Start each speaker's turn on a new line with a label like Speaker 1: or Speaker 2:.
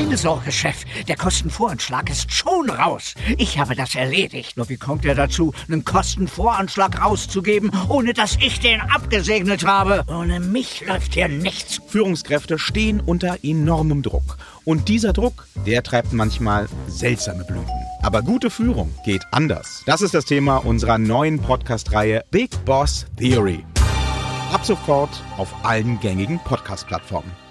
Speaker 1: Keine Sorge, Chef. Der Kostenvoranschlag ist schon raus. Ich habe das erledigt. Nur wie kommt er dazu, einen Kostenvoranschlag rauszugeben, ohne dass ich den abgesegnet habe? Ohne mich läuft hier nichts.
Speaker 2: Führungskräfte stehen unter enormem Druck. Und dieser Druck, der treibt manchmal seltsame Blüten. Aber gute Führung geht anders. Das ist das Thema unserer neuen Podcast-Reihe Big Boss Theory. Ab sofort auf allen gängigen Podcast-Plattformen.